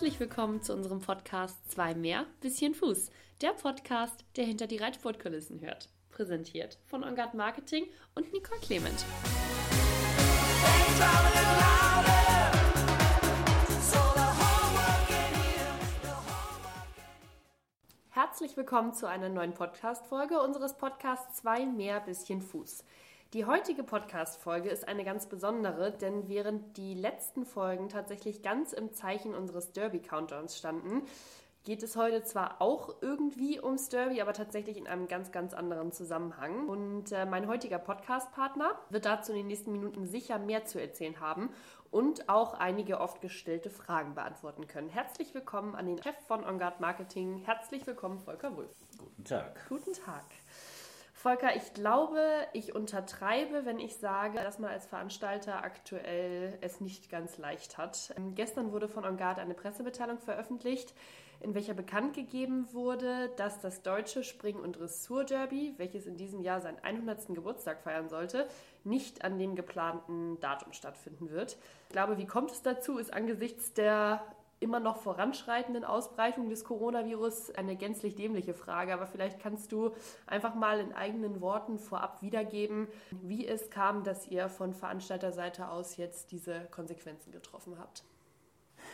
Herzlich willkommen zu unserem Podcast Zwei mehr, bisschen Fuß. Der Podcast, der hinter die Reitsportkulissen hört. Präsentiert von Ongard Marketing und Nicole Clement. Herzlich willkommen zu einer neuen Podcast-Folge unseres Podcasts Zwei mehr, bisschen Fuß. Die heutige Podcast-Folge ist eine ganz besondere, denn während die letzten Folgen tatsächlich ganz im Zeichen unseres Derby-Countdowns standen, geht es heute zwar auch irgendwie ums Derby, aber tatsächlich in einem ganz, ganz anderen Zusammenhang. Und äh, mein heutiger Podcast-Partner wird dazu in den nächsten Minuten sicher mehr zu erzählen haben und auch einige oft gestellte Fragen beantworten können. Herzlich willkommen an den Chef von OnGuard Marketing. Herzlich willkommen, Volker Wulff. Guten Tag. Guten Tag. Volker, ich glaube, ich untertreibe, wenn ich sage, dass man als Veranstalter aktuell es nicht ganz leicht hat. Ähm, gestern wurde von OnGuard eine Pressemitteilung veröffentlicht, in welcher bekannt gegeben wurde, dass das deutsche Spring- und Dressur-Derby, welches in diesem Jahr seinen 100. Geburtstag feiern sollte, nicht an dem geplanten Datum stattfinden wird. Ich glaube, wie kommt es dazu, ist angesichts der immer noch voranschreitenden Ausbreitung des Coronavirus eine gänzlich dämliche Frage, aber vielleicht kannst du einfach mal in eigenen Worten vorab wiedergeben, wie es kam, dass ihr von Veranstalterseite aus jetzt diese Konsequenzen getroffen habt.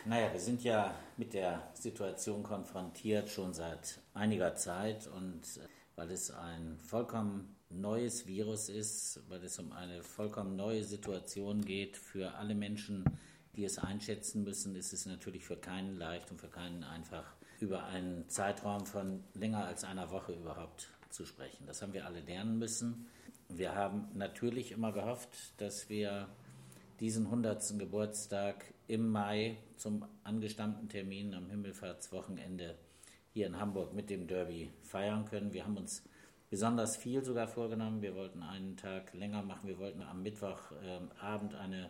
Naja, wir sind ja mit der Situation konfrontiert schon seit einiger Zeit und äh, weil es ein vollkommen neues Virus ist, weil es um eine vollkommen neue Situation geht für alle Menschen, die es einschätzen müssen, ist es natürlich für keinen leicht und für keinen einfach, über einen Zeitraum von länger als einer Woche überhaupt zu sprechen. Das haben wir alle lernen müssen. Wir haben natürlich immer gehofft, dass wir diesen 100. Geburtstag im Mai zum angestammten Termin am Himmelfahrtswochenende hier in Hamburg mit dem Derby feiern können. Wir haben uns besonders viel sogar vorgenommen. Wir wollten einen Tag länger machen. Wir wollten am Mittwochabend eine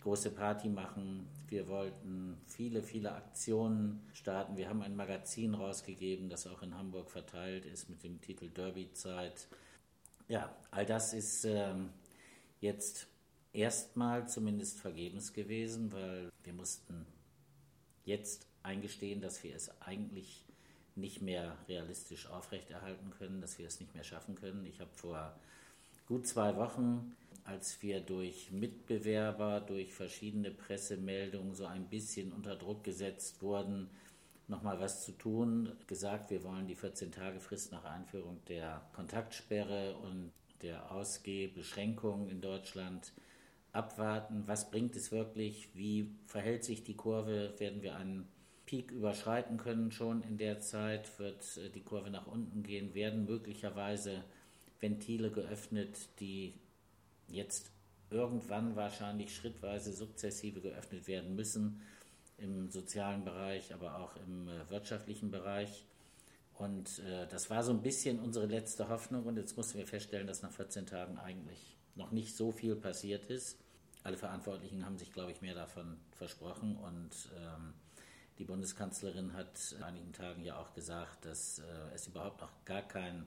große Party machen. Wir wollten viele, viele Aktionen starten. Wir haben ein Magazin rausgegeben, das auch in Hamburg verteilt ist mit dem Titel Derby-Zeit. Ja, all das ist ähm, jetzt erstmal zumindest vergebens gewesen, weil wir mussten jetzt eingestehen, dass wir es eigentlich nicht mehr realistisch aufrechterhalten können, dass wir es nicht mehr schaffen können. Ich habe vor gut zwei Wochen als wir durch Mitbewerber, durch verschiedene Pressemeldungen so ein bisschen unter Druck gesetzt wurden, nochmal was zu tun, gesagt, wir wollen die 14-Tage-Frist nach Einführung der Kontaktsperre und der Ausgehbeschränkungen in Deutschland abwarten. Was bringt es wirklich? Wie verhält sich die Kurve? Werden wir einen Peak überschreiten können schon in der Zeit? Wird äh, die Kurve nach unten gehen? Werden möglicherweise Ventile geöffnet, die jetzt irgendwann wahrscheinlich schrittweise sukzessive geöffnet werden müssen im sozialen Bereich, aber auch im äh, wirtschaftlichen Bereich. Und äh, das war so ein bisschen unsere letzte Hoffnung. Und jetzt mussten wir feststellen, dass nach 14 Tagen eigentlich noch nicht so viel passiert ist. Alle Verantwortlichen haben sich, glaube ich, mehr davon versprochen. Und ähm, die Bundeskanzlerin hat in einigen Tagen ja auch gesagt, dass äh, es überhaupt noch gar kein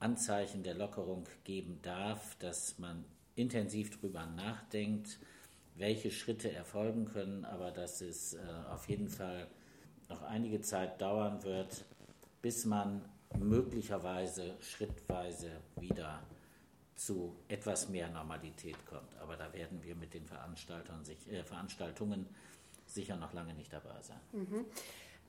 Anzeichen der Lockerung geben darf, dass man intensiv darüber nachdenkt, welche Schritte erfolgen können, aber dass es äh, auf jeden Fall noch einige Zeit dauern wird, bis man möglicherweise schrittweise wieder zu etwas mehr Normalität kommt. Aber da werden wir mit den sich, äh, Veranstaltungen sicher noch lange nicht dabei sein. Mhm.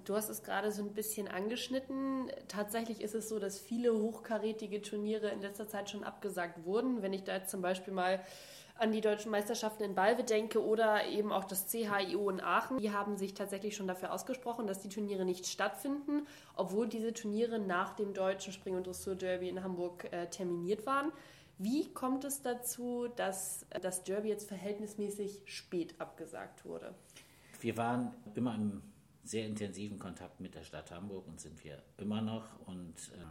Du hast es gerade so ein bisschen angeschnitten. Tatsächlich ist es so, dass viele hochkarätige Turniere in letzter Zeit schon abgesagt wurden. Wenn ich da jetzt zum Beispiel mal an die deutschen Meisterschaften in Balve denke oder eben auch das CHIO in Aachen. Die haben sich tatsächlich schon dafür ausgesprochen, dass die Turniere nicht stattfinden, obwohl diese Turniere nach dem deutschen Spring- und Dressur-Derby in Hamburg äh, terminiert waren. Wie kommt es dazu, dass das Derby jetzt verhältnismäßig spät abgesagt wurde? Wir waren immer im sehr intensiven Kontakt mit der Stadt Hamburg und sind wir immer noch. Und äh,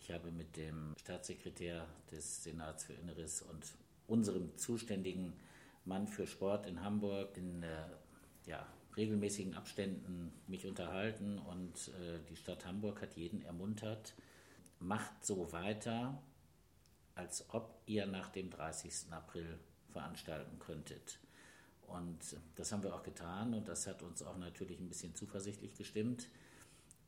ich habe mit dem Staatssekretär des Senats für Inneres und unserem zuständigen Mann für Sport in Hamburg in äh, ja, regelmäßigen Abständen mich unterhalten und äh, die Stadt Hamburg hat jeden ermuntert, macht so weiter, als ob ihr nach dem 30. April veranstalten könntet. Und das haben wir auch getan und das hat uns auch natürlich ein bisschen zuversichtlich gestimmt.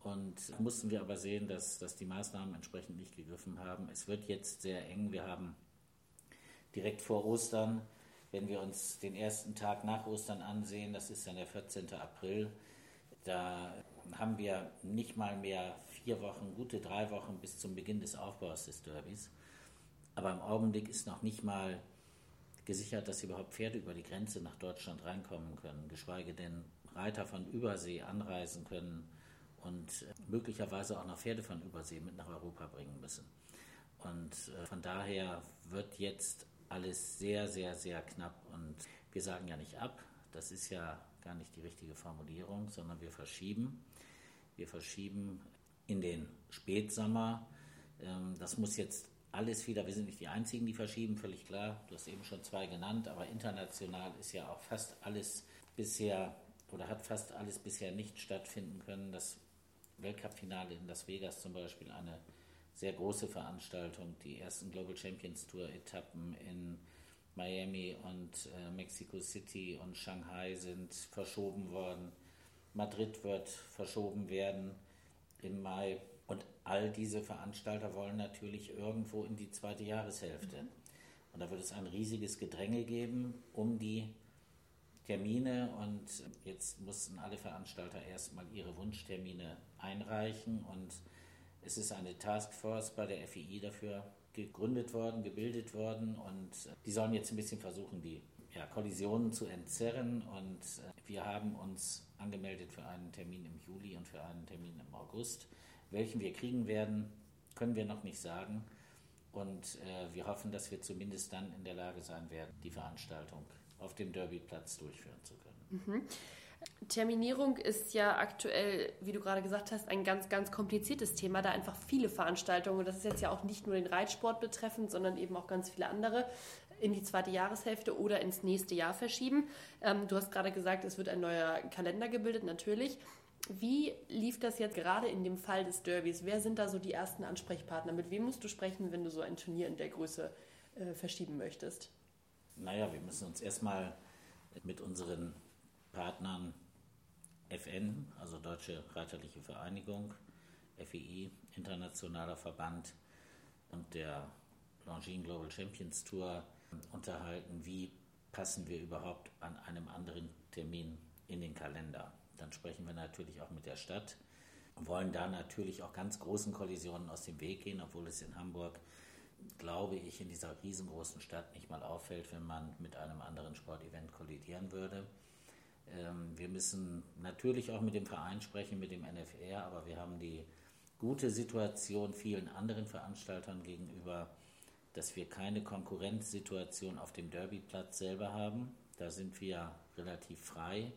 Und mussten wir aber sehen, dass, dass die Maßnahmen entsprechend nicht gegriffen haben. Es wird jetzt sehr eng. Wir haben direkt vor Ostern, wenn wir uns den ersten Tag nach Ostern ansehen, das ist dann der 14. April, da haben wir nicht mal mehr vier Wochen, gute drei Wochen bis zum Beginn des Aufbaus des Derbys. Aber im Augenblick ist noch nicht mal gesichert, dass überhaupt Pferde über die Grenze nach Deutschland reinkommen können, geschweige denn Reiter von Übersee anreisen können und äh, möglicherweise auch noch Pferde von Übersee mit nach Europa bringen müssen. Und äh, von daher wird jetzt alles sehr, sehr, sehr knapp. Und wir sagen ja nicht ab, das ist ja gar nicht die richtige Formulierung, sondern wir verschieben. Wir verschieben in den Spätsommer. Ähm, das muss jetzt alles wieder, wir sind nicht die Einzigen, die verschieben, völlig klar. Du hast eben schon zwei genannt, aber international ist ja auch fast alles bisher oder hat fast alles bisher nicht stattfinden können. Das Weltcup-Finale in Las Vegas zum Beispiel eine sehr große Veranstaltung. Die ersten Global Champions Tour Etappen in Miami und äh, Mexico City und Shanghai sind verschoben worden. Madrid wird verschoben werden im Mai. All diese Veranstalter wollen natürlich irgendwo in die zweite Jahreshälfte. Und da wird es ein riesiges Gedränge geben um die Termine. Und jetzt mussten alle Veranstalter erstmal ihre Wunschtermine einreichen. Und es ist eine Taskforce bei der FII dafür gegründet worden, gebildet worden. Und die sollen jetzt ein bisschen versuchen, die ja, Kollisionen zu entzerren. Und wir haben uns angemeldet für einen Termin im Juli und für einen Termin im August. Welchen wir kriegen werden, können wir noch nicht sagen. Und äh, wir hoffen, dass wir zumindest dann in der Lage sein werden, die Veranstaltung auf dem Derbyplatz durchführen zu können. Mhm. Terminierung ist ja aktuell, wie du gerade gesagt hast, ein ganz, ganz kompliziertes Thema, da einfach viele Veranstaltungen, das ist jetzt ja auch nicht nur den Reitsport betreffend, sondern eben auch ganz viele andere, in die zweite Jahreshälfte oder ins nächste Jahr verschieben. Ähm, du hast gerade gesagt, es wird ein neuer Kalender gebildet, natürlich. Wie lief das jetzt gerade in dem Fall des Derbys? Wer sind da so die ersten Ansprechpartner? Mit wem musst du sprechen, wenn du so ein Turnier in der Größe äh, verschieben möchtest? Naja, wir müssen uns erstmal mit unseren Partnern FN, also Deutsche Reiterliche Vereinigung, FEI, Internationaler Verband und der Longines Global Champions Tour unterhalten, wie passen wir überhaupt an einem anderen Termin in den Kalender. Dann sprechen wir natürlich auch mit der Stadt und wollen da natürlich auch ganz großen Kollisionen aus dem Weg gehen, obwohl es in Hamburg, glaube ich, in dieser riesengroßen Stadt nicht mal auffällt, wenn man mit einem anderen Sportevent kollidieren würde. Ähm, wir müssen natürlich auch mit dem Verein sprechen, mit dem NFR, aber wir haben die gute Situation vielen anderen Veranstaltern gegenüber, dass wir keine Konkurrenzsituation auf dem Derbyplatz selber haben. Da sind wir relativ frei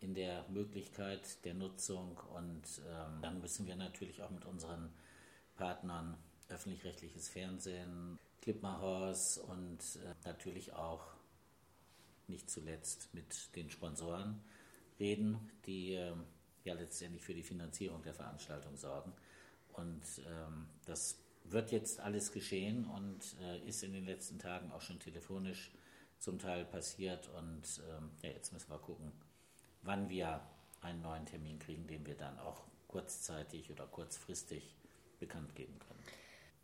in der Möglichkeit der Nutzung und ähm, dann müssen wir natürlich auch mit unseren Partnern öffentlich-rechtliches Fernsehen, Clipmahorse und äh, natürlich auch nicht zuletzt mit den Sponsoren reden, die äh, ja letztendlich für die Finanzierung der Veranstaltung sorgen. Und ähm, das wird jetzt alles geschehen und äh, ist in den letzten Tagen auch schon telefonisch zum Teil passiert. Und ähm, ja, jetzt müssen wir gucken, wann wir einen neuen Termin kriegen, den wir dann auch kurzzeitig oder kurzfristig bekannt geben können.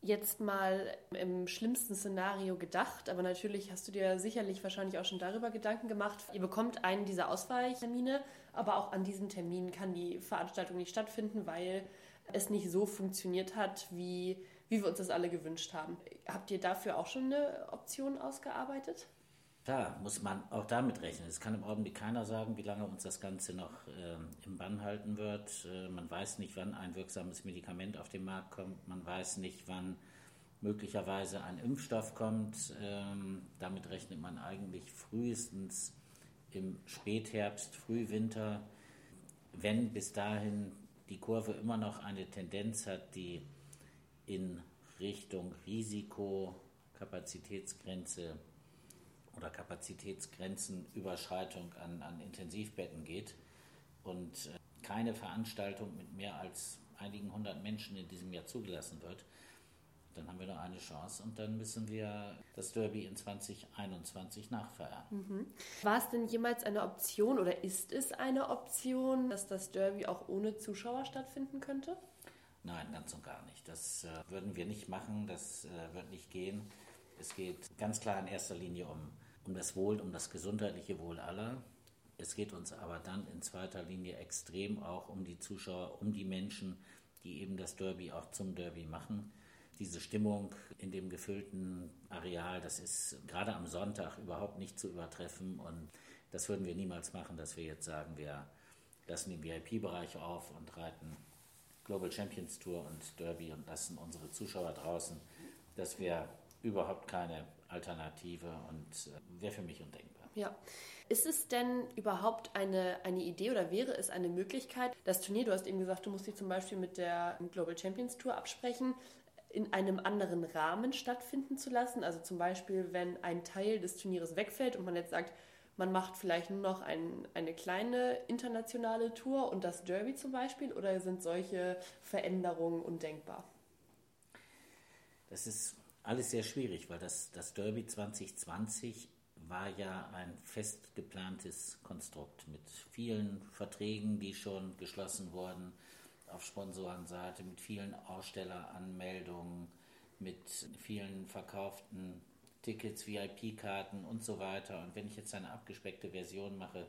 Jetzt mal im schlimmsten Szenario gedacht, aber natürlich hast du dir sicherlich wahrscheinlich auch schon darüber Gedanken gemacht. Ihr bekommt einen dieser Ausweichtermine, aber auch an diesem Termin kann die Veranstaltung nicht stattfinden, weil es nicht so funktioniert hat, wie wie wir uns das alle gewünscht haben. Habt ihr dafür auch schon eine Option ausgearbeitet? Da muss man auch damit rechnen. Es kann im Augenblick keiner sagen, wie lange uns das Ganze noch äh, im Bann halten wird. Äh, man weiß nicht, wann ein wirksames Medikament auf den Markt kommt. Man weiß nicht, wann möglicherweise ein Impfstoff kommt. Ähm, damit rechnet man eigentlich frühestens im Spätherbst, Frühwinter. Wenn bis dahin die Kurve immer noch eine Tendenz hat, die in Richtung Risikokapazitätsgrenze oder Kapazitätsgrenzenüberschreitung an, an Intensivbetten geht und äh, keine Veranstaltung mit mehr als einigen hundert Menschen in diesem Jahr zugelassen wird, dann haben wir noch eine Chance und dann müssen wir das Derby in 2021 nachfeiern. Mhm. War es denn jemals eine Option oder ist es eine Option, dass das Derby auch ohne Zuschauer stattfinden könnte? Nein, ganz und gar nicht. Das äh, würden wir nicht machen, das äh, wird nicht gehen. Es geht ganz klar in erster Linie um, um das Wohl, um das gesundheitliche Wohl aller. Es geht uns aber dann in zweiter Linie extrem auch um die Zuschauer, um die Menschen, die eben das Derby auch zum Derby machen. Diese Stimmung in dem gefüllten Areal, das ist gerade am Sonntag überhaupt nicht zu übertreffen und das würden wir niemals machen, dass wir jetzt sagen, wir lassen den VIP-Bereich auf und reiten Global Champions Tour und Derby und lassen unsere Zuschauer draußen. Das wäre überhaupt keine Alternative und äh, wäre für mich undenkbar. Ja. Ist es denn überhaupt eine, eine Idee oder wäre es eine Möglichkeit, das Turnier, du hast eben gesagt, du musst dich zum Beispiel mit der Global Champions Tour absprechen, in einem anderen Rahmen stattfinden zu lassen? Also zum Beispiel, wenn ein Teil des Turnieres wegfällt und man jetzt sagt, man macht vielleicht nur noch ein, eine kleine internationale Tour und das Derby zum Beispiel oder sind solche Veränderungen undenkbar? Das ist alles sehr schwierig, weil das, das Derby 2020 war ja ein fest geplantes Konstrukt mit vielen Verträgen, die schon geschlossen wurden auf Sponsorenseite, mit vielen Ausstelleranmeldungen, mit vielen verkauften Tickets, VIP-Karten und so weiter. Und wenn ich jetzt eine abgespeckte Version mache,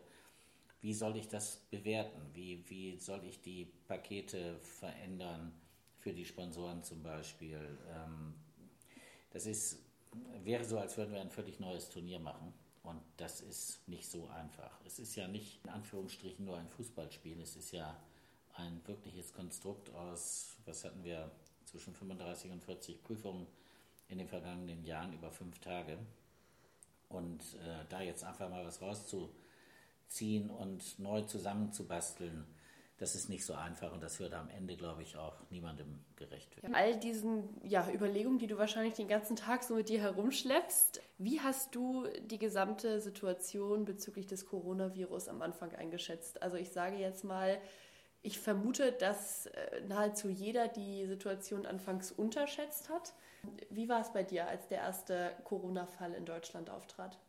wie soll ich das bewerten? Wie, wie soll ich die Pakete verändern für die Sponsoren zum Beispiel? Ähm, das ist, wäre so, als würden wir ein völlig neues Turnier machen. Und das ist nicht so einfach. Es ist ja nicht in Anführungsstrichen nur ein Fußballspiel. Es ist ja ein wirkliches Konstrukt aus, was hatten wir, zwischen 35 und 40 Prüfungen in den vergangenen Jahren über fünf Tage. Und äh, da jetzt einfach mal was rauszuziehen und neu zusammenzubasteln, das ist nicht so einfach und das wird am Ende, glaube ich, auch niemandem gerecht werden. All diesen ja, Überlegungen, die du wahrscheinlich den ganzen Tag so mit dir herumschleppst, wie hast du die gesamte Situation bezüglich des Coronavirus am Anfang eingeschätzt? Also ich sage jetzt mal, ich vermute, dass äh, nahezu jeder die Situation anfangs unterschätzt hat. Wie war es bei dir, als der erste Corona-Fall in Deutschland auftrat?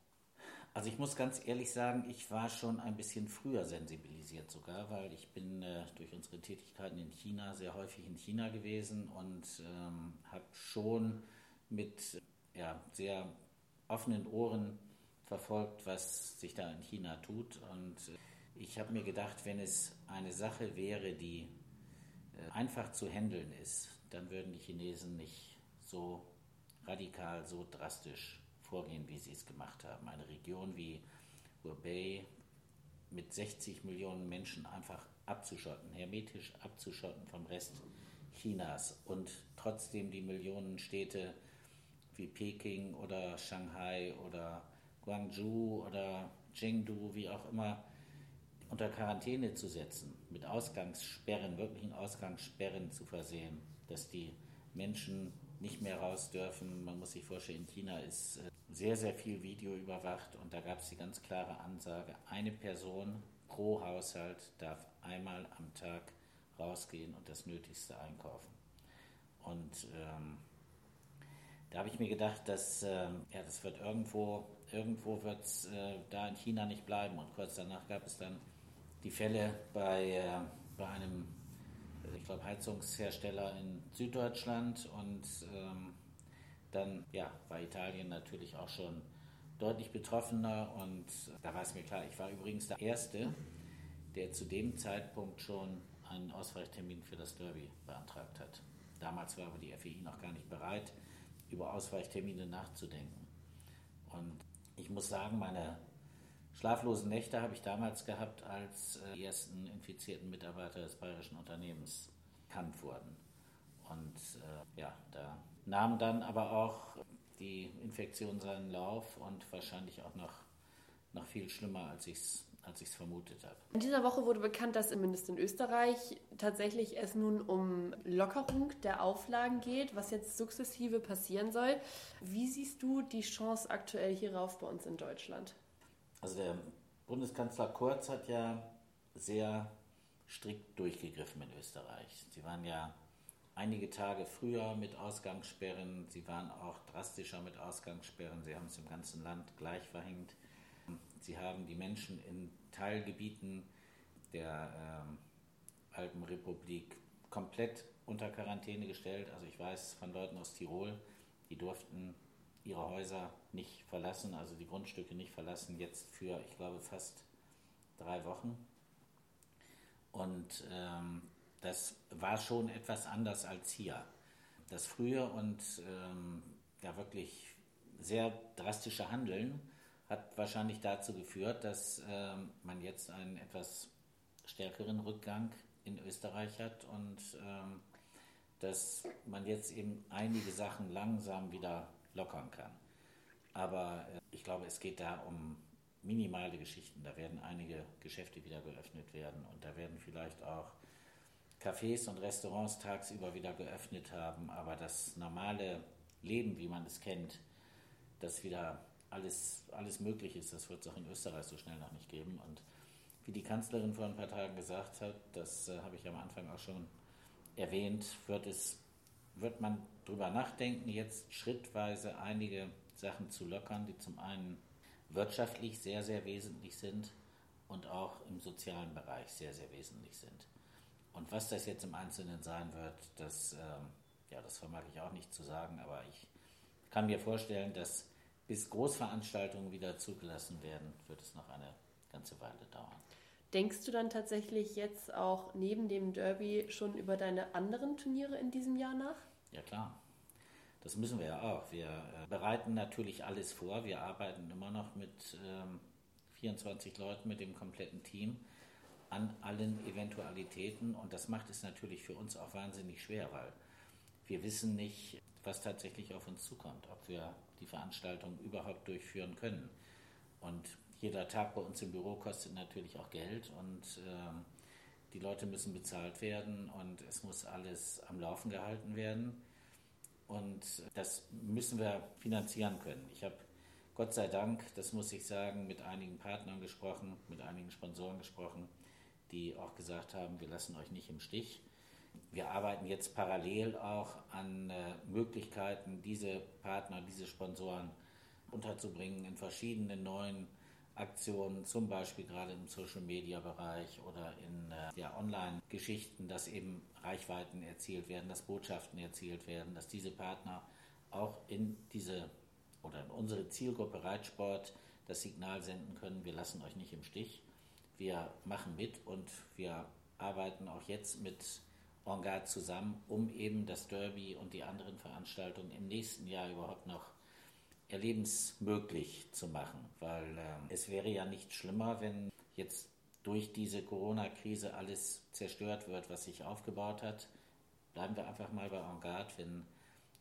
Also ich muss ganz ehrlich sagen, ich war schon ein bisschen früher sensibilisiert sogar, weil ich bin äh, durch unsere Tätigkeiten in China sehr häufig in China gewesen und ähm, habe schon mit ja, sehr offenen Ohren verfolgt, was sich da in China tut. Und äh, ich habe mir gedacht, wenn es eine Sache wäre, die äh, einfach zu handeln ist, dann würden die Chinesen nicht so radikal, so drastisch vorgehen, wie sie es gemacht haben. Eine Region wie Hubei mit 60 Millionen Menschen einfach abzuschotten, hermetisch abzuschotten vom Rest Chinas und trotzdem die Millionen Städte wie Peking oder Shanghai oder Guangzhou oder Chengdu, wie auch immer, unter Quarantäne zu setzen, mit Ausgangssperren, wirklichen Ausgangssperren zu versehen, dass die Menschen nicht mehr raus dürfen. Man muss sich vorstellen, in China ist äh, sehr, sehr viel Video überwacht und da gab es die ganz klare Ansage, eine Person pro Haushalt darf einmal am Tag rausgehen und das Nötigste einkaufen. Und ähm, da habe ich mir gedacht, dass ähm, ja, das wird irgendwo, irgendwo wird es äh, da in China nicht bleiben. Und kurz danach gab es dann die Fälle bei, äh, bei einem ich glaube, Heizungshersteller in Süddeutschland und ähm, dann ja, war Italien natürlich auch schon deutlich betroffener und da war es mir klar, ich war übrigens der Erste, der zu dem Zeitpunkt schon einen Ausweichtermin für das Derby beantragt hat. Damals war aber die FEI noch gar nicht bereit, über Ausweichtermine nachzudenken. Und ich muss sagen, meine Schlaflose Nächte habe ich damals gehabt, als äh, die ersten infizierten Mitarbeiter des bayerischen Unternehmens bekannt wurden. Und äh, ja, nahm dann aber auch die Infektion seinen Lauf und wahrscheinlich auch noch, noch viel schlimmer, als ich es als ich es vermutet habe. In dieser Woche wurde bekannt, dass zumindest in Österreich tatsächlich es nun um Lockerung der Auflagen geht, was jetzt sukzessive passieren soll. Wie siehst du die Chance aktuell hierauf bei uns in Deutschland? Also der Bundeskanzler Kurz hat ja sehr strikt durchgegriffen in Österreich. Sie waren ja einige Tage früher mit Ausgangssperren. Sie waren auch drastischer mit Ausgangssperren. Sie haben es im ganzen Land gleich verhängt. Sie haben die Menschen in Teilgebieten der ähm, Alpenrepublik komplett unter Quarantäne gestellt. Also ich weiß von Leuten aus Tirol, die durften ihre Häuser nicht verlassen, also die Grundstücke nicht verlassen, jetzt für, ich glaube, fast drei Wochen. Und ähm, das war schon etwas anders als hier. Das frühe und ähm, ja wirklich sehr drastische Handeln hat wahrscheinlich dazu geführt, dass ähm, man jetzt einen etwas stärkeren Rückgang in Österreich hat und ähm, dass man jetzt eben einige Sachen langsam wieder lockern kann. Aber äh, ich glaube, es geht da um minimale Geschichten. Da werden einige Geschäfte wieder geöffnet werden und da werden vielleicht auch Cafés und Restaurants tagsüber wieder geöffnet haben. Aber das normale Leben, wie man es kennt, das wieder alles, alles möglich ist, das wird es auch in Österreich so schnell noch nicht geben. Und wie die Kanzlerin vor ein paar Tagen gesagt hat, das äh, habe ich am Anfang auch schon erwähnt, wird, es, wird man darüber nachdenken, jetzt schrittweise einige Sachen zu lockern, die zum einen wirtschaftlich sehr, sehr wesentlich sind und auch im sozialen Bereich sehr, sehr wesentlich sind. Und was das jetzt im Einzelnen sein wird, das, äh, ja, das vermag ich auch nicht zu sagen, aber ich kann mir vorstellen, dass bis Großveranstaltungen wieder zugelassen werden, wird es noch eine ganze Weile dauern. Denkst du dann tatsächlich jetzt auch neben dem Derby schon über deine anderen Turniere in diesem Jahr nach? Ja klar. Das müssen wir ja auch. Wir äh, bereiten natürlich alles vor. Wir arbeiten immer noch mit ähm, 24 Leuten, mit dem kompletten Team an allen Eventualitäten. Und das macht es natürlich für uns auch wahnsinnig schwer, weil wir wissen nicht, was tatsächlich auf uns zukommt, ob wir die Veranstaltung überhaupt durchführen können. Und jeder Tag bei uns im Büro kostet natürlich auch Geld und äh, die Leute müssen bezahlt werden und es muss alles am Laufen gehalten werden. Und das müssen wir finanzieren können. Ich habe Gott sei Dank, das muss ich sagen, mit einigen Partnern gesprochen, mit einigen Sponsoren gesprochen, die auch gesagt haben, wir lassen euch nicht im Stich. Wir arbeiten jetzt parallel auch an äh, Möglichkeiten, diese Partner, diese Sponsoren unterzubringen in verschiedenen neuen Aktionen, zum Beispiel gerade im Social-Media-Bereich oder in äh, ja, Online-Geschichten, dass eben Reichweiten erzielt werden, dass Botschaften erzielt werden, dass diese Partner auch in diese oder in unsere Zielgruppe Reitsport das Signal senden können, wir lassen euch nicht im Stich, wir machen mit und wir arbeiten auch jetzt mit Engard zusammen, um eben das Derby und die anderen Veranstaltungen im nächsten Jahr überhaupt noch erlebensmöglich zu machen, weil äh, es wäre ja nicht schlimmer, wenn jetzt durch diese Corona-Krise alles zerstört wird, was sich aufgebaut hat. Bleiben wir einfach mal bei Engard. Wenn,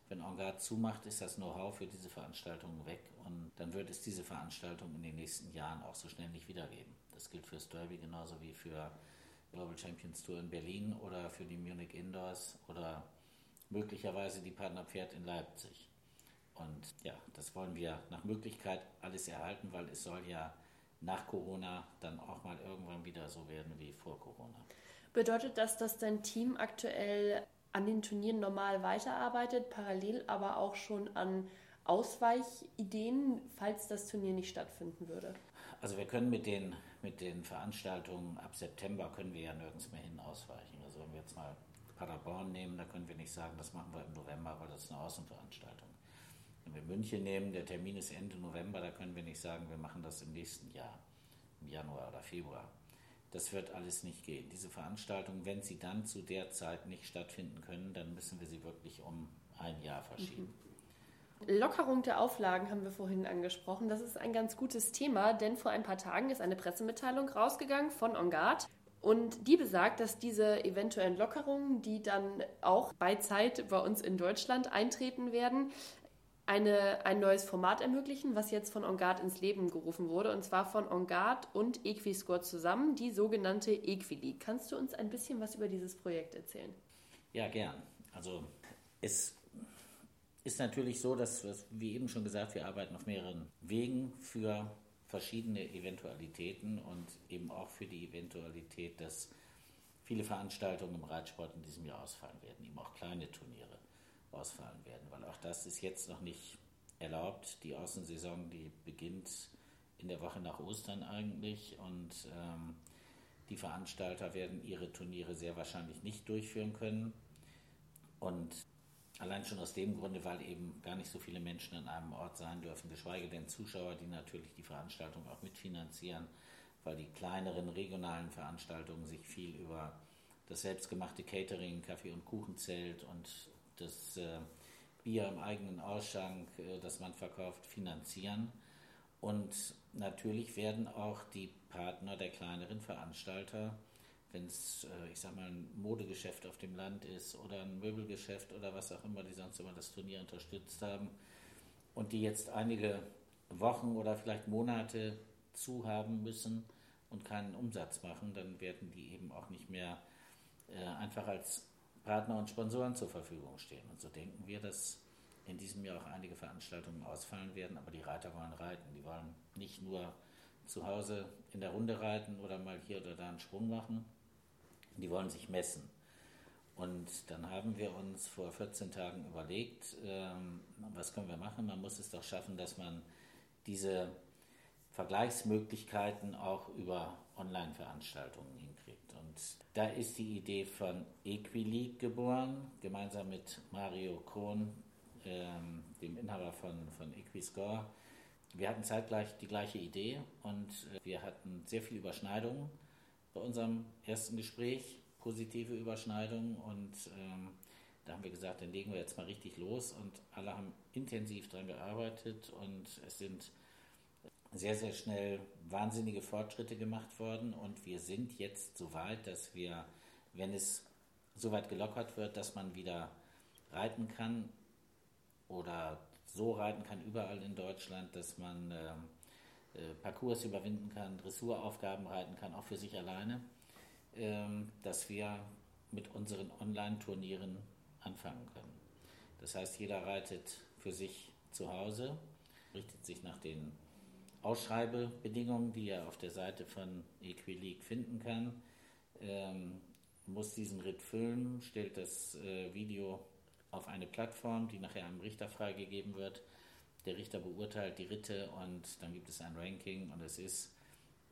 wenn Engard zumacht, ist das Know-how für diese Veranstaltungen weg und dann wird es diese Veranstaltung in den nächsten Jahren auch so schnell nicht wiedergeben. Das gilt fürs Derby genauso wie für Global Champions Tour in Berlin oder für die Munich Indoors oder möglicherweise die Partnerpferd in Leipzig. Und ja, das wollen wir nach Möglichkeit alles erhalten, weil es soll ja nach Corona dann auch mal irgendwann wieder so werden wie vor Corona. Bedeutet das, dass dein Team aktuell an den Turnieren normal weiterarbeitet, parallel aber auch schon an Ausweichideen, falls das Turnier nicht stattfinden würde? Also wir können mit den, mit den Veranstaltungen ab September können wir ja nirgends mehr hin ausweichen. Also wenn wir jetzt mal Paderborn nehmen, da können wir nicht sagen, das machen wir im November, weil das ist eine Außenveranstaltung. Wenn wir München nehmen, der Termin ist Ende November, da können wir nicht sagen, wir machen das im nächsten Jahr, im Januar oder Februar. Das wird alles nicht gehen. Diese Veranstaltungen, wenn sie dann zu der Zeit nicht stattfinden können, dann müssen wir sie wirklich um ein Jahr verschieben. Mhm. Lockerung der Auflagen haben wir vorhin angesprochen. Das ist ein ganz gutes Thema, denn vor ein paar Tagen ist eine Pressemitteilung rausgegangen von Engard. Und die besagt, dass diese eventuellen Lockerungen, die dann auch bei Zeit bei uns in Deutschland eintreten werden, eine, ein neues Format ermöglichen, was jetzt von OnGuard ins Leben gerufen wurde, und zwar von OnGuard und Equiscore zusammen, die sogenannte Equileague. Kannst du uns ein bisschen was über dieses Projekt erzählen? Ja, gern. Also es ist natürlich so, dass, wie eben schon gesagt, wir arbeiten auf mehreren Wegen für verschiedene Eventualitäten und eben auch für die Eventualität, dass viele Veranstaltungen im Reitsport in diesem Jahr ausfallen werden, eben auch kleine Turniere ausfallen werden, weil auch das ist jetzt noch nicht erlaubt. Die Außensaison, die beginnt in der Woche nach Ostern eigentlich und ähm, die Veranstalter werden ihre Turniere sehr wahrscheinlich nicht durchführen können. Und allein schon aus dem Grunde, weil eben gar nicht so viele Menschen an einem Ort sein dürfen, geschweige denn Zuschauer, die natürlich die Veranstaltung auch mitfinanzieren, weil die kleineren regionalen Veranstaltungen sich viel über das selbstgemachte Catering, Kaffee- und Kuchenzelt und das äh, Bier im eigenen Ausschank, äh, das man verkauft, finanzieren. Und natürlich werden auch die Partner der kleineren Veranstalter, wenn es, äh, ich sag mal, ein Modegeschäft auf dem Land ist oder ein Möbelgeschäft oder was auch immer, die sonst immer das Turnier unterstützt haben und die jetzt einige Wochen oder vielleicht Monate zu haben müssen und keinen Umsatz machen, dann werden die eben auch nicht mehr äh, einfach als Partner und Sponsoren zur Verfügung stehen. Und so denken wir, dass in diesem Jahr auch einige Veranstaltungen ausfallen werden, aber die Reiter wollen reiten. Die wollen nicht nur zu Hause in der Runde reiten oder mal hier oder da einen Sprung machen, die wollen sich messen. Und dann haben wir uns vor 14 Tagen überlegt, ähm, was können wir machen? Man muss es doch schaffen, dass man diese Vergleichsmöglichkeiten auch über Online-Veranstaltungen hinkriegt. Und da ist die Idee von Equileague geboren, gemeinsam mit Mario Krohn, ähm, dem Inhaber von, von Equiscore. Wir hatten zeitgleich die gleiche Idee und äh, wir hatten sehr viele Überschneidungen bei unserem ersten Gespräch, positive Überschneidungen und ähm, da haben wir gesagt, dann legen wir jetzt mal richtig los und alle haben intensiv daran gearbeitet und es sind sehr, sehr schnell wahnsinnige Fortschritte gemacht worden und wir sind jetzt so weit, dass wir, wenn es so weit gelockert wird, dass man wieder reiten kann oder so reiten kann überall in Deutschland, dass man äh, Parcours überwinden kann, Dressuraufgaben reiten kann, auch für sich alleine, ähm, dass wir mit unseren Online-Turnieren anfangen können. Das heißt, jeder reitet für sich zu Hause, richtet sich nach den Ausschreibebedingungen, die er auf der Seite von Equileague finden kann, ähm, muss diesen Ritt füllen, stellt das äh, Video auf eine Plattform, die nachher einem Richter freigegeben wird. Der Richter beurteilt die Ritte und dann gibt es ein Ranking und es ist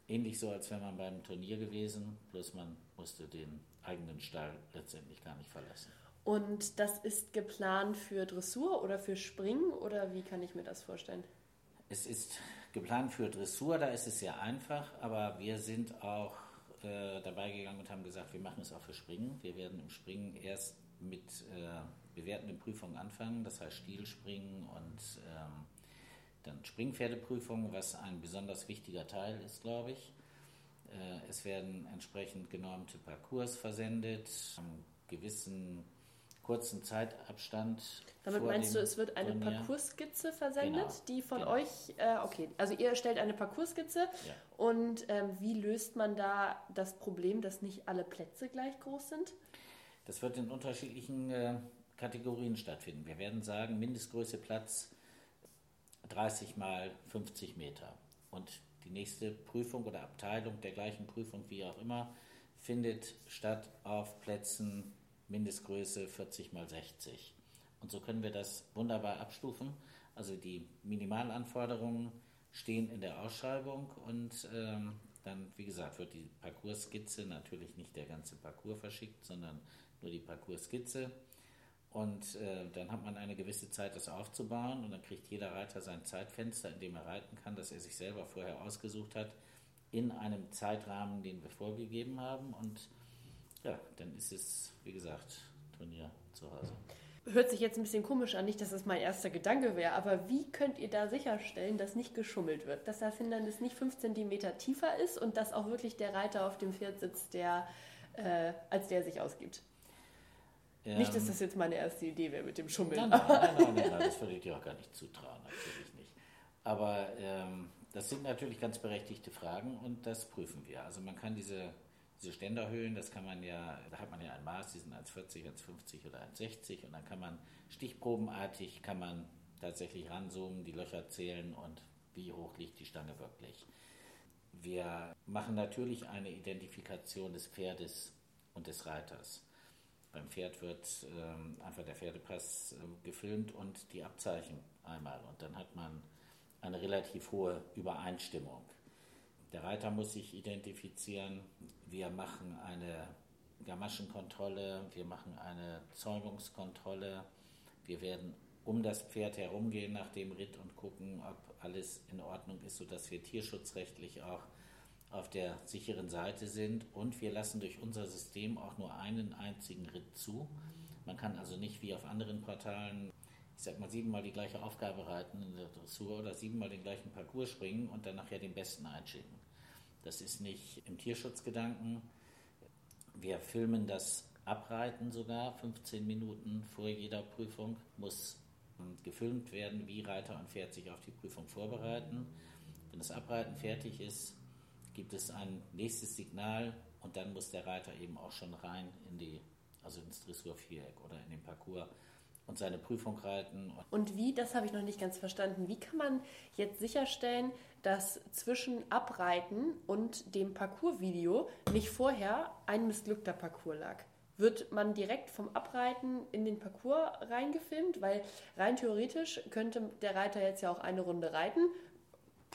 ähnlich so, als wäre man beim Turnier gewesen, bloß man musste den eigenen Stall letztendlich gar nicht verlassen. Und das ist geplant für Dressur oder für Springen oder wie kann ich mir das vorstellen? Es ist geplant für Dressur, da ist es sehr einfach, aber wir sind auch äh, dabei gegangen und haben gesagt, wir machen es auch für Springen. Wir werden im Springen erst mit äh, bewertenden Prüfungen anfangen, das heißt Stilspringen und ähm, dann Springpferdeprüfungen, was ein besonders wichtiger Teil ist, glaube ich. Äh, es werden entsprechend genormte Parcours versendet, am gewissen kurzen Zeitabstand. Damit meinst du, es wird eine. Parcourskizze versendet, genau, die von genau. euch, äh, okay, also ihr erstellt eine Parcourskizze ja. und ähm, wie löst man da das Problem, dass nicht alle Plätze gleich groß sind? Das wird in unterschiedlichen äh, Kategorien stattfinden. Wir werden sagen, Mindestgröße Platz 30 mal 50 Meter. Und die nächste Prüfung oder Abteilung der gleichen Prüfung, wie auch immer, findet statt auf Plätzen Mindestgröße 40 mal 60. Und so können wir das wunderbar abstufen. Also die Minimalanforderungen stehen in der Ausschreibung und ähm, dann, wie gesagt, wird die Parcours-Skizze natürlich nicht der ganze Parcours verschickt, sondern nur die Parcours-Skizze. Und äh, dann hat man eine gewisse Zeit, das aufzubauen. Und dann kriegt jeder Reiter sein Zeitfenster, in dem er reiten kann, das er sich selber vorher ausgesucht hat, in einem Zeitrahmen, den wir vorgegeben haben. Und ja, dann ist es, wie gesagt, Turnier zu Hause. Hört sich jetzt ein bisschen komisch an, nicht, dass das mein erster Gedanke wäre, aber wie könnt ihr da sicherstellen, dass nicht geschummelt wird? Dass das Hindernis nicht fünf Zentimeter tiefer ist und dass auch wirklich der Reiter auf dem Pferd sitzt, der, äh, als der sich ausgibt? Ähm, nicht, dass das jetzt meine erste Idee wäre mit dem Schummeln. Nein, nein, nein, nein, nein das würde ich dir auch gar nicht zutrauen, natürlich nicht. Aber ähm, das sind natürlich ganz berechtigte Fragen und das prüfen wir. Also man kann diese, diese Ständerhöhlen, das kann man ja, da hat man ja ein Maß, die sind 1,40, 1,50 oder 1,60 und dann kann man stichprobenartig, kann man tatsächlich ranzoomen, die Löcher zählen und wie hoch liegt die Stange wirklich. Wir machen natürlich eine Identifikation des Pferdes und des Reiters. Beim Pferd wird ähm, einfach der Pferdepass äh, gefilmt und die Abzeichen einmal. Und dann hat man eine relativ hohe Übereinstimmung. Der Reiter muss sich identifizieren. Wir machen eine Gamaschenkontrolle, wir machen eine Zäumungskontrolle. Wir werden um das Pferd herumgehen nach dem Ritt und gucken, ob alles in Ordnung ist, sodass wir tierschutzrechtlich auch auf der sicheren Seite sind. Und wir lassen durch unser System auch nur einen einzigen Ritt zu. Man kann also nicht wie auf anderen Portalen, ich sag mal, siebenmal die gleiche Aufgabe reiten in der Dressur oder siebenmal den gleichen Parcours springen und dann nachher den besten einschicken. Das ist nicht im Tierschutzgedanken. Wir filmen das Abreiten sogar, 15 Minuten vor jeder Prüfung muss gefilmt werden, wie Reiter und Pferd sich auf die Prüfung vorbereiten. Wenn das Abreiten fertig ist, gibt es ein nächstes Signal und dann muss der Reiter eben auch schon rein in die, also ins Dressurviereck oder in den Parcours und seine Prüfung reiten. Und wie, das habe ich noch nicht ganz verstanden, wie kann man jetzt sicherstellen, dass zwischen Abreiten und dem Parcoursvideo nicht vorher ein missglückter Parcours lag? Wird man direkt vom Abreiten in den Parcours reingefilmt? Weil rein theoretisch könnte der Reiter jetzt ja auch eine Runde reiten.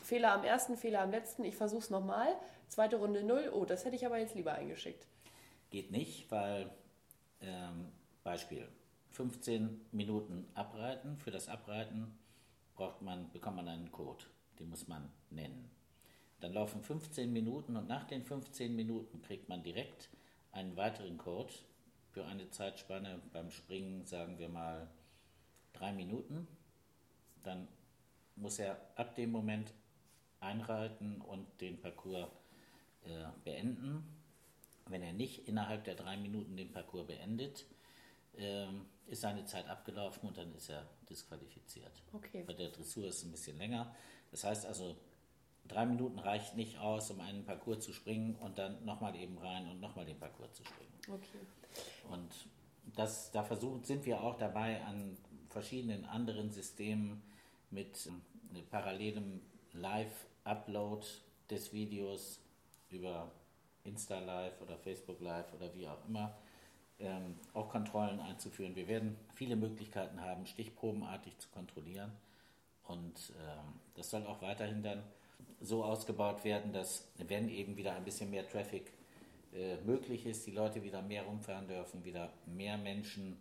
Fehler am ersten, Fehler am letzten, ich versuche es nochmal. Zweite Runde null, oh, das hätte ich aber jetzt lieber eingeschickt. Geht nicht, weil, ähm, Beispiel, 15 Minuten abreiten. Für das Abreiten braucht man, bekommt man einen Code, den muss man nennen. Dann laufen 15 Minuten und nach den 15 Minuten kriegt man direkt einen weiteren Code für eine Zeitspanne beim Springen, sagen wir mal drei Minuten. Dann muss er ab dem Moment einreiten und den Parcours äh, beenden. Wenn er nicht innerhalb der drei Minuten den Parcours beendet, ähm, ist seine Zeit abgelaufen und dann ist er disqualifiziert. Okay. Bei der Dressur ist es ein bisschen länger. Das heißt also, drei Minuten reicht nicht aus, um einen Parcours zu springen und dann nochmal eben rein und nochmal den Parcours zu springen. Okay. Und das, da versuchen, sind wir auch dabei, an verschiedenen anderen Systemen mit äh, parallelem Live-Upload des Videos über Insta Live oder Facebook Live oder wie auch immer ähm, auch Kontrollen einzuführen. Wir werden viele Möglichkeiten haben, stichprobenartig zu kontrollieren. Und ähm, das soll auch weiterhin dann so ausgebaut werden, dass wenn eben wieder ein bisschen mehr Traffic äh, möglich ist, die Leute wieder mehr rumfahren dürfen, wieder mehr Menschen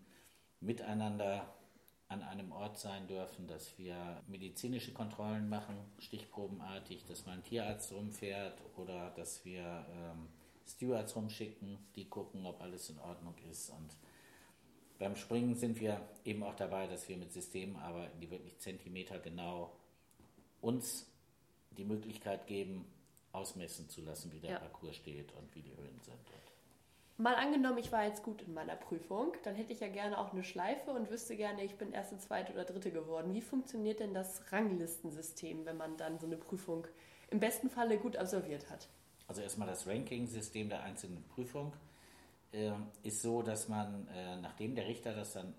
miteinander an einem Ort sein dürfen, dass wir medizinische Kontrollen machen, stichprobenartig, dass mal ein Tierarzt rumfährt oder dass wir ähm, Stewards rumschicken, die gucken, ob alles in Ordnung ist. Und beim Springen sind wir eben auch dabei, dass wir mit Systemen arbeiten, die wirklich Zentimeter genau uns die Möglichkeit geben, ausmessen zu lassen, wie der ja. Parcours steht und wie die Höhen sind. Mal angenommen, ich war jetzt gut in meiner Prüfung, dann hätte ich ja gerne auch eine Schleife und wüsste gerne, ich bin erste, zweite oder dritte geworden. Wie funktioniert denn das Ranglistensystem, wenn man dann so eine Prüfung im besten Falle gut absolviert hat? Also erstmal das Ranking-System der einzelnen Prüfung äh, ist so, dass man, äh, nachdem der Richter das dann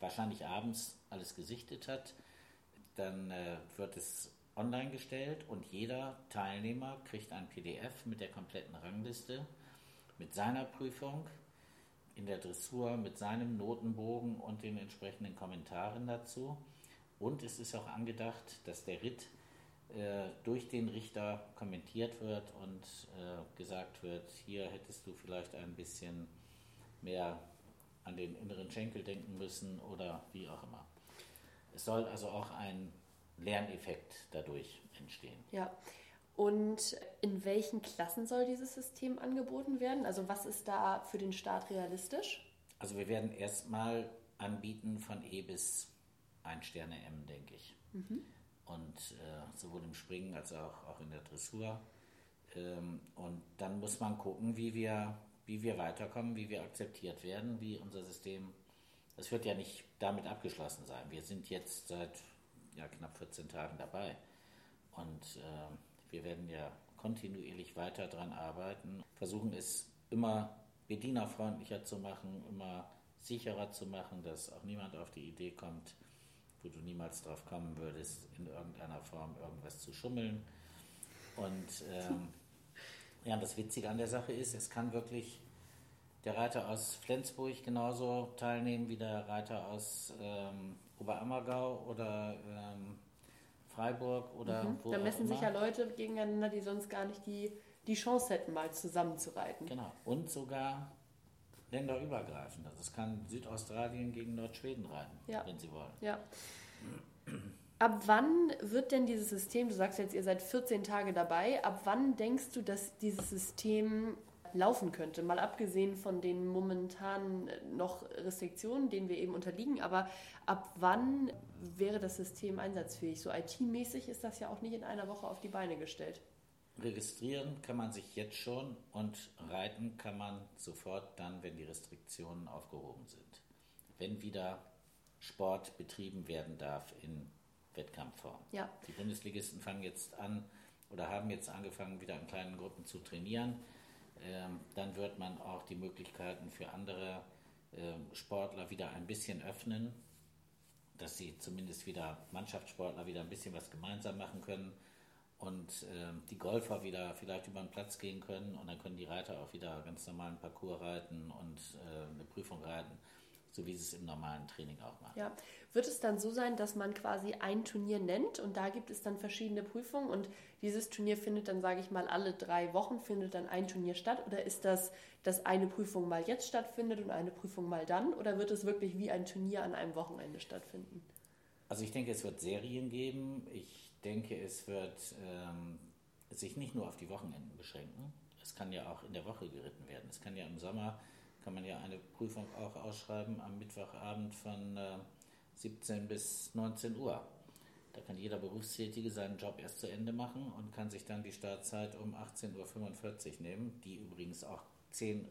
wahrscheinlich abends alles gesichtet hat, dann äh, wird es online gestellt und jeder Teilnehmer kriegt ein PDF mit der kompletten Rangliste, mit seiner Prüfung in der Dressur, mit seinem Notenbogen und den entsprechenden Kommentaren dazu. Und es ist auch angedacht, dass der Ritt äh, durch den Richter kommentiert wird und äh, gesagt wird, hier hättest du vielleicht ein bisschen mehr an den inneren Schenkel denken müssen oder wie auch immer. Es soll also auch ein Lerneffekt dadurch entstehen. Ja. Und in welchen Klassen soll dieses System angeboten werden? Also was ist da für den Staat realistisch? Also wir werden erstmal anbieten von E bis 1 Sterne M, denke ich. Mhm und äh, sowohl im Springen als auch, auch in der Dressur. Ähm, und dann muss man gucken, wie wir, wie wir weiterkommen, wie wir akzeptiert werden, wie unser System. Das wird ja nicht damit abgeschlossen sein. Wir sind jetzt seit ja, knapp 14 Tagen dabei und äh, wir werden ja kontinuierlich weiter daran arbeiten, versuchen es immer bedienerfreundlicher zu machen, immer sicherer zu machen, dass auch niemand auf die Idee kommt, wo du niemals drauf kommen würdest, in irgendeiner Form irgendwas zu schummeln. Und ähm, ja, das Witzige an der Sache ist, es kann wirklich der Reiter aus Flensburg genauso teilnehmen wie der Reiter aus ähm, Oberammergau oder ähm, Freiburg oder mhm. wo Da messen sich ja Leute gegeneinander, die sonst gar nicht die, die Chance hätten, mal zusammenzureiten. Genau. Und sogar länderübergreifend. Also es kann Südaustralien gegen Nordschweden reiten, Ja. wenn sie wollen. Ja. Ab wann wird denn dieses System, du sagst jetzt, ihr seid 14 Tage dabei, ab wann denkst du, dass dieses System laufen könnte? Mal abgesehen von den momentanen noch Restriktionen, denen wir eben unterliegen, aber ab wann wäre das System einsatzfähig? So IT-mäßig ist das ja auch nicht in einer Woche auf die Beine gestellt. Registrieren kann man sich jetzt schon und reiten kann man sofort dann, wenn die Restriktionen aufgehoben sind. Wenn wieder Sport betrieben werden darf in Wettkampfform. Ja. Die Bundesligisten fangen jetzt an oder haben jetzt angefangen, wieder in kleinen Gruppen zu trainieren. Ähm, dann wird man auch die Möglichkeiten für andere ähm, Sportler wieder ein bisschen öffnen, dass sie zumindest wieder Mannschaftssportler wieder ein bisschen was gemeinsam machen können und ähm, die Golfer wieder vielleicht über den Platz gehen können und dann können die Reiter auch wieder ganz normalen Parcours reiten und äh, eine Prüfung reiten, so wie sie es im normalen Training auch machen. Ja. Wird es dann so sein, dass man quasi ein Turnier nennt und da gibt es dann verschiedene Prüfungen und dieses Turnier findet dann, sage ich mal, alle drei Wochen findet dann ein Turnier statt? Oder ist das, dass eine Prüfung mal jetzt stattfindet und eine Prüfung mal dann? Oder wird es wirklich wie ein Turnier an einem Wochenende stattfinden? Also ich denke, es wird Serien geben. Ich denke, es wird ähm, sich nicht nur auf die Wochenenden beschränken. Es kann ja auch in der Woche geritten werden. Es kann ja im Sommer, kann man ja eine Prüfung auch ausschreiben am Mittwochabend von äh, 17 bis 19 Uhr. Da kann jeder Berufstätige seinen Job erst zu Ende machen und kann sich dann die Startzeit um 18.45 Uhr nehmen, die übrigens auch zehn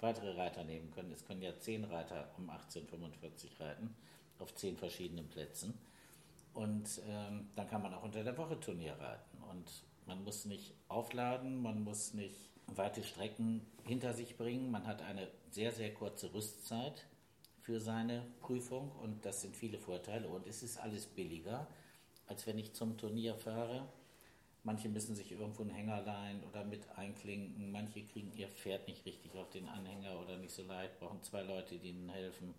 weitere Reiter nehmen können. Es können ja zehn Reiter um 18.45 Uhr reiten, auf zehn verschiedenen Plätzen. Und ähm, dann kann man auch unter der Woche Turnier reiten. Und man muss nicht aufladen, man muss nicht weite Strecken hinter sich bringen. Man hat eine sehr, sehr kurze Rüstzeit für seine Prüfung und das sind viele Vorteile. Und es ist alles billiger, als wenn ich zum Turnier fahre. Manche müssen sich irgendwo einen Hänger leihen oder mit einklinken. Manche kriegen ihr Pferd nicht richtig auf den Anhänger oder nicht so leicht, brauchen zwei Leute, die ihnen helfen.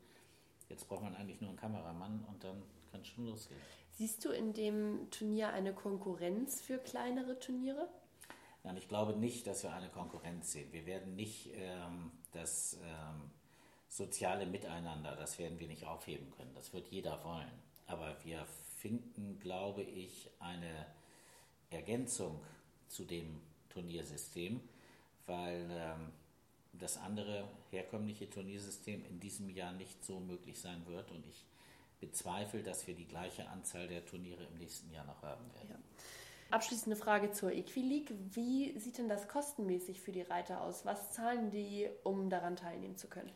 Jetzt braucht man eigentlich nur einen Kameramann und dann kann es schon losgehen. Siehst du in dem Turnier eine Konkurrenz für kleinere Turniere? Nein, ich glaube nicht, dass wir eine Konkurrenz sehen. Wir werden nicht ähm, das ähm, soziale Miteinander, das werden wir nicht aufheben können. Das wird jeder wollen. Aber wir finden, glaube ich, eine Ergänzung zu dem Turniersystem, weil ähm, das andere herkömmliche Turniersystem in diesem Jahr nicht so möglich sein wird. Und ich bezweifle, dass wir die gleiche Anzahl der Turniere im nächsten Jahr noch haben werden. Ja. Abschließende Frage zur Equileague. Wie sieht denn das kostenmäßig für die Reiter aus? Was zahlen die, um daran teilnehmen zu können?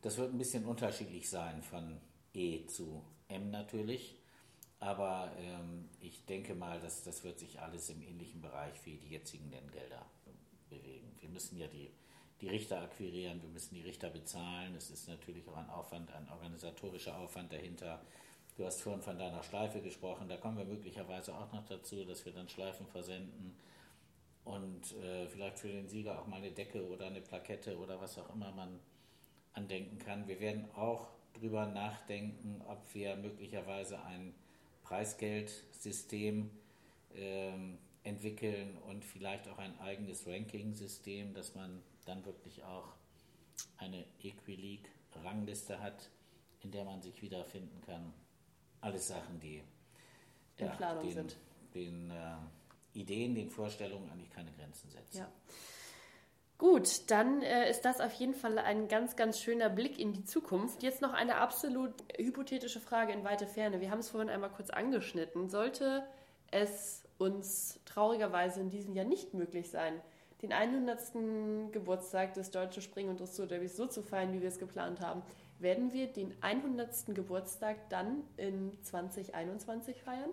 Das wird ein bisschen unterschiedlich sein von E zu M natürlich. Aber ähm, ich denke mal, dass das wird sich alles im ähnlichen Bereich wie die jetzigen Nenngelder bewegen. Wir müssen ja die, die Richter akquirieren, wir müssen die Richter bezahlen. Es ist natürlich auch ein Aufwand, ein organisatorischer Aufwand dahinter. Du hast vorhin von deiner Schleife gesprochen, da kommen wir möglicherweise auch noch dazu, dass wir dann Schleifen versenden und äh, vielleicht für den Sieger auch mal eine Decke oder eine Plakette oder was auch immer man andenken kann. Wir werden auch darüber nachdenken, ob wir möglicherweise ein Preisgeldsystem ähm, entwickeln und vielleicht auch ein eigenes Ranking-System, dass man dann wirklich auch eine Equileague-Rangliste hat, in der man sich wiederfinden kann. Alles Sachen, die Planung den, sind. den äh, Ideen, den Vorstellungen eigentlich keine Grenzen setzen. Ja. Gut, dann äh, ist das auf jeden Fall ein ganz, ganz schöner Blick in die Zukunft. Jetzt noch eine absolut hypothetische Frage in weite Ferne. Wir haben es vorhin einmal kurz angeschnitten. Sollte es uns traurigerweise in diesem Jahr nicht möglich sein, den 100. Geburtstag des Deutschen Spring- und Dressur-Derbys so zu feiern, wie wir es geplant haben, werden wir den 100. Geburtstag dann in 2021 feiern?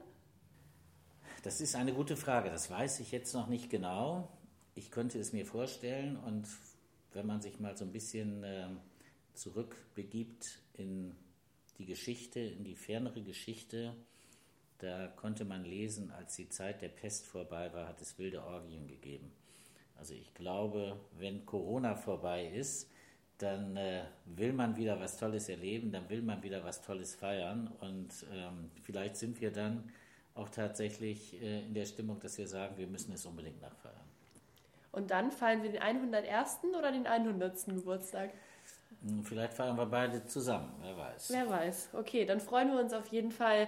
Das ist eine gute Frage. Das weiß ich jetzt noch nicht genau. Ich könnte es mir vorstellen und wenn man sich mal so ein bisschen äh, zurückbegibt in die Geschichte, in die fernere Geschichte, da konnte man lesen, als die Zeit der Pest vorbei war, hat es wilde Orgien gegeben. Also ich glaube, wenn Corona vorbei ist, dann äh, will man wieder was Tolles erleben, dann will man wieder was Tolles feiern und ähm, vielleicht sind wir dann auch tatsächlich äh, in der Stimmung, dass wir sagen, wir müssen es unbedingt nachfeiern. Und dann feiern wir den 101. oder den 100. Geburtstag? Hm, vielleicht feiern wir beide zusammen, wer weiß. Wer weiß. Okay, dann freuen wir uns auf jeden Fall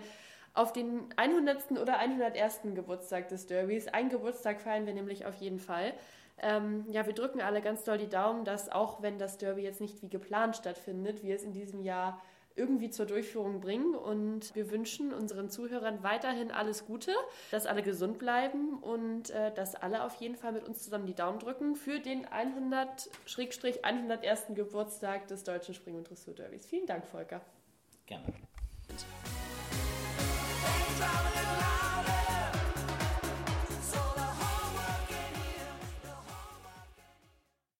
auf den 100. oder 101. Geburtstag des Derbys. Einen Geburtstag feiern wir nämlich auf jeden Fall. Ähm, ja, wir drücken alle ganz doll die Daumen, dass auch wenn das Derby jetzt nicht wie geplant stattfindet, wir es in diesem Jahr irgendwie zur Durchführung bringen. Und wir wünschen unseren Zuhörern weiterhin alles Gute, dass alle gesund bleiben und äh, dass alle auf jeden Fall mit uns zusammen die Daumen drücken für den 100-101. Geburtstag des Deutschen Spring- und Dressur-Derbys. Vielen Dank, Volker. Gerne.